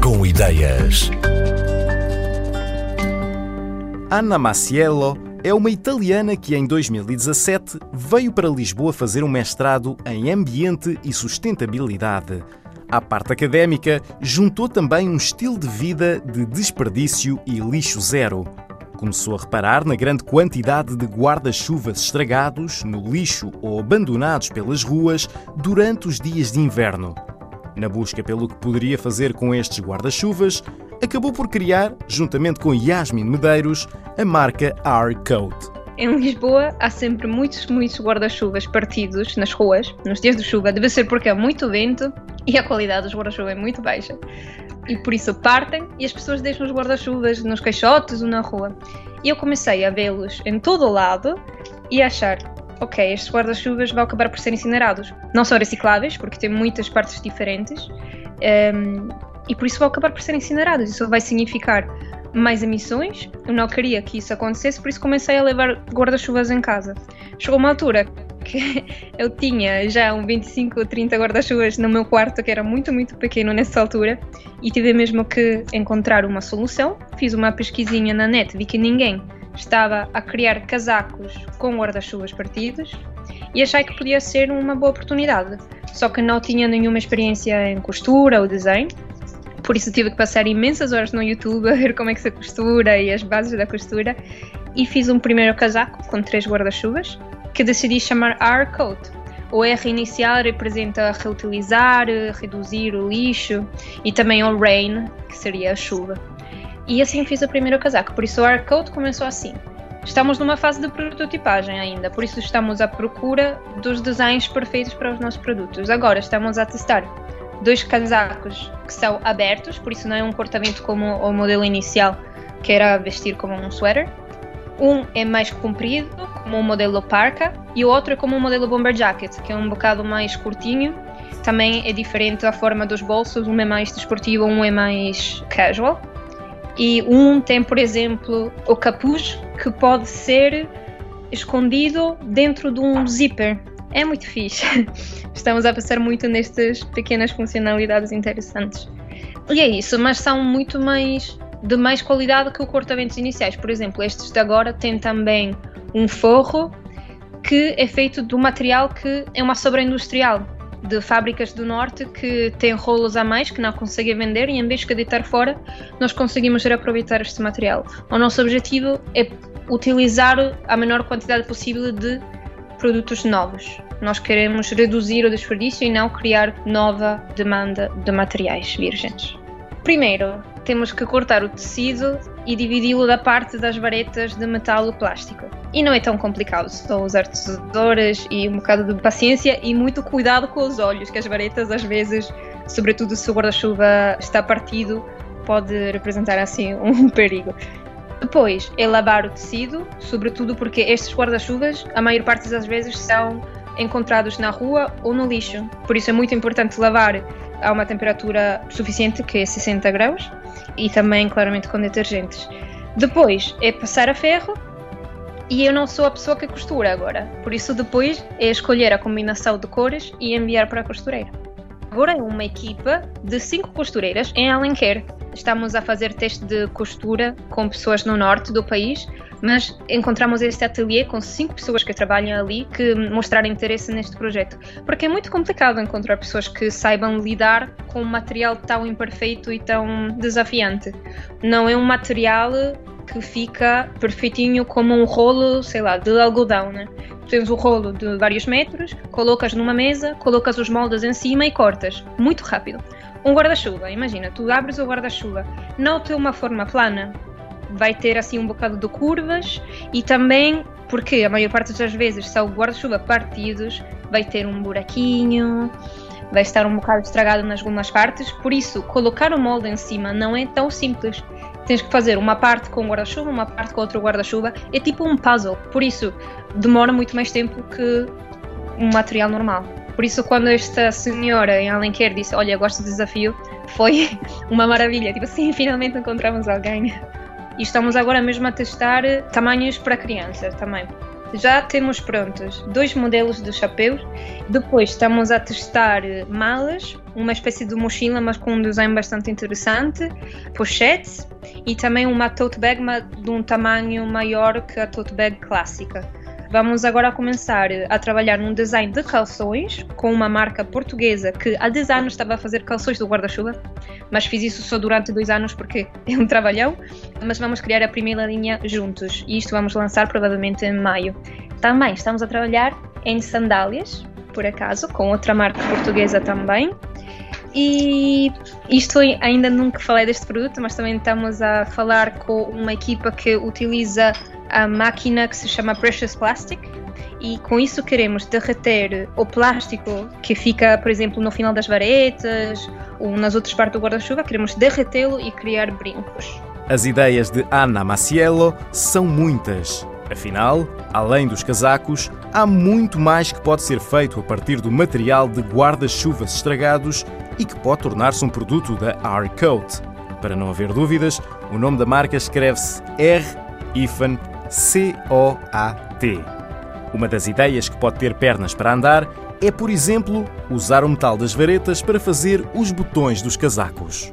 Com ideias. Anna Maciello é uma italiana que em 2017 veio para Lisboa fazer um mestrado em Ambiente e Sustentabilidade. À parte académica, juntou também um estilo de vida de desperdício e lixo zero. Começou a reparar na grande quantidade de guarda-chuvas estragados, no lixo ou abandonados pelas ruas durante os dias de inverno. Na busca pelo que poderia fazer com estes guarda-chuvas, acabou por criar, juntamente com Yasmin Medeiros, a marca R-Coat. Em Lisboa há sempre muitos, muitos guarda-chuvas partidos nas ruas, nos dias de chuva. Deve ser porque há muito vento e a qualidade dos guarda-chuvas é muito baixa. E por isso partem e as pessoas deixam os guarda-chuvas nos caixotes ou na rua. E eu comecei a vê-los em todo o lado e a achar: ok, estes guarda-chuvas vão acabar por ser incinerados. Não são recicláveis, porque têm muitas partes diferentes, um, e por isso vão acabar por ser incinerados. Isso vai significar mais emissões. Eu não queria que isso acontecesse, por isso comecei a levar guarda-chuvas em casa. Chegou uma altura que eu tinha já um 25 ou 30 guarda-chuvas no meu quarto, que era muito, muito pequeno nessa altura, e tive mesmo que encontrar uma solução. Fiz uma pesquisinha na net, vi que ninguém estava a criar casacos com guarda-chuvas partidos e achei que podia ser uma boa oportunidade. Só que não tinha nenhuma experiência em costura ou desenho, por isso tive que passar imensas horas no YouTube a ver como é que se costura e as bases da costura e fiz um primeiro casaco com três guarda-chuvas que decidi chamar R-Coat. O R inicial representa reutilizar, reduzir o lixo e também o rain, que seria a chuva. E assim fiz o primeiro casaco, por isso o R-Coat começou assim. Estamos numa fase de prototipagem ainda, por isso estamos à procura dos designs perfeitos para os nossos produtos. Agora estamos a testar dois casacos que são abertos, por isso não é um cortamento como o modelo inicial, que era vestir como um sweater. Um é mais comprido, como o modelo parka, e o outro é como o modelo bomber jacket, que é um bocado mais curtinho. Também é diferente a forma dos bolsos, um é mais desportivo, um é mais casual. E um tem, por exemplo, o capuz, que pode ser escondido dentro de um zíper. É muito fixe. Estamos a passar muito nestas pequenas funcionalidades interessantes. E é isso, mas são muito mais de mais qualidade que os cortamentos iniciais. Por exemplo, estes de agora têm também um forro que é feito do material que é uma sobra industrial de fábricas do norte que têm rolos a mais que não conseguem vender e em vez de deitar fora, nós conseguimos reaproveitar este material. O nosso objetivo é utilizar a menor quantidade possível de produtos novos. Nós queremos reduzir o desperdício e não criar nova demanda de materiais virgens. Primeiro, temos que cortar o tecido e dividi-lo da parte das varetas de metal ou plástico. E não é tão complicado, só usar tesouras e um bocado de paciência e muito cuidado com os olhos, que as varetas às vezes, sobretudo se o guarda-chuva está partido, pode representar assim um perigo. Depois é lavar o tecido, sobretudo porque estes guarda-chuvas, a maior parte das vezes, são encontrados na rua ou no lixo. Por isso é muito importante lavar a uma temperatura suficiente, que é 60 graus, e também, claramente, com detergentes. Depois é passar a ferro, e eu não sou a pessoa que costura agora. Por isso, depois é escolher a combinação de cores e enviar para a costureira. Agora é uma equipa de cinco costureiras em Alenquer. Estamos a fazer teste de costura com pessoas no norte do país, mas encontramos este ateliê com cinco pessoas que trabalham ali que mostraram interesse neste projeto. Porque é muito complicado encontrar pessoas que saibam lidar com um material tão imperfeito e tão desafiante. Não é um material que fica perfeitinho como um rolo, sei lá, de algodão, né? Tens o rolo de vários metros, colocas numa mesa, colocas os moldes em cima e cortas. Muito rápido. Um guarda-chuva, imagina, tu abres o guarda-chuva, não tem uma forma plana, vai ter assim um bocado de curvas e também porque a maior parte das vezes são guarda-chuva partidos, vai ter um buraquinho, vai estar um bocado estragado nas algumas partes, por isso colocar o molde em cima não é tão simples. Tens que fazer uma parte com guarda-chuva, uma parte com outro guarda-chuva, é tipo um puzzle, por isso demora muito mais tempo que um material normal. Por isso, quando esta senhora em Alenquer disse: Olha, gosto do desafio, foi uma maravilha. Tipo assim, finalmente encontramos alguém. E estamos agora mesmo a testar tamanhos para crianças também. Já temos prontos dois modelos de chapéus. Depois estamos a testar malas, uma espécie de mochila, mas com um design bastante interessante, pochetes e também uma tote bag de um tamanho maior que a tote bag clássica. Vamos agora começar a trabalhar num design de calções com uma marca portuguesa que há 10 anos estava a fazer calções do guarda-chuva, mas fiz isso só durante dois anos porque é um trabalhão. Mas vamos criar a primeira linha juntos e isto vamos lançar provavelmente em maio. Também estamos a trabalhar em sandálias, por acaso, com outra marca portuguesa também. E isto ainda nunca falei deste produto, mas também estamos a falar com uma equipa que utiliza a máquina que se chama Precious Plastic e com isso queremos derreter o plástico que fica, por exemplo, no final das varetas ou nas outras partes do guarda-chuva, queremos derretê-lo e criar brincos. As ideias de Anna Maciello são muitas. Afinal, além dos casacos, há muito mais que pode ser feito a partir do material de guarda-chuvas estragados e que pode tornar-se um produto da R-Coat. Para não haver dúvidas, o nome da marca escreve-se R-IFAN C-O-A-T. Uma das ideias que pode ter pernas para andar é, por exemplo, usar o metal das varetas para fazer os botões dos casacos.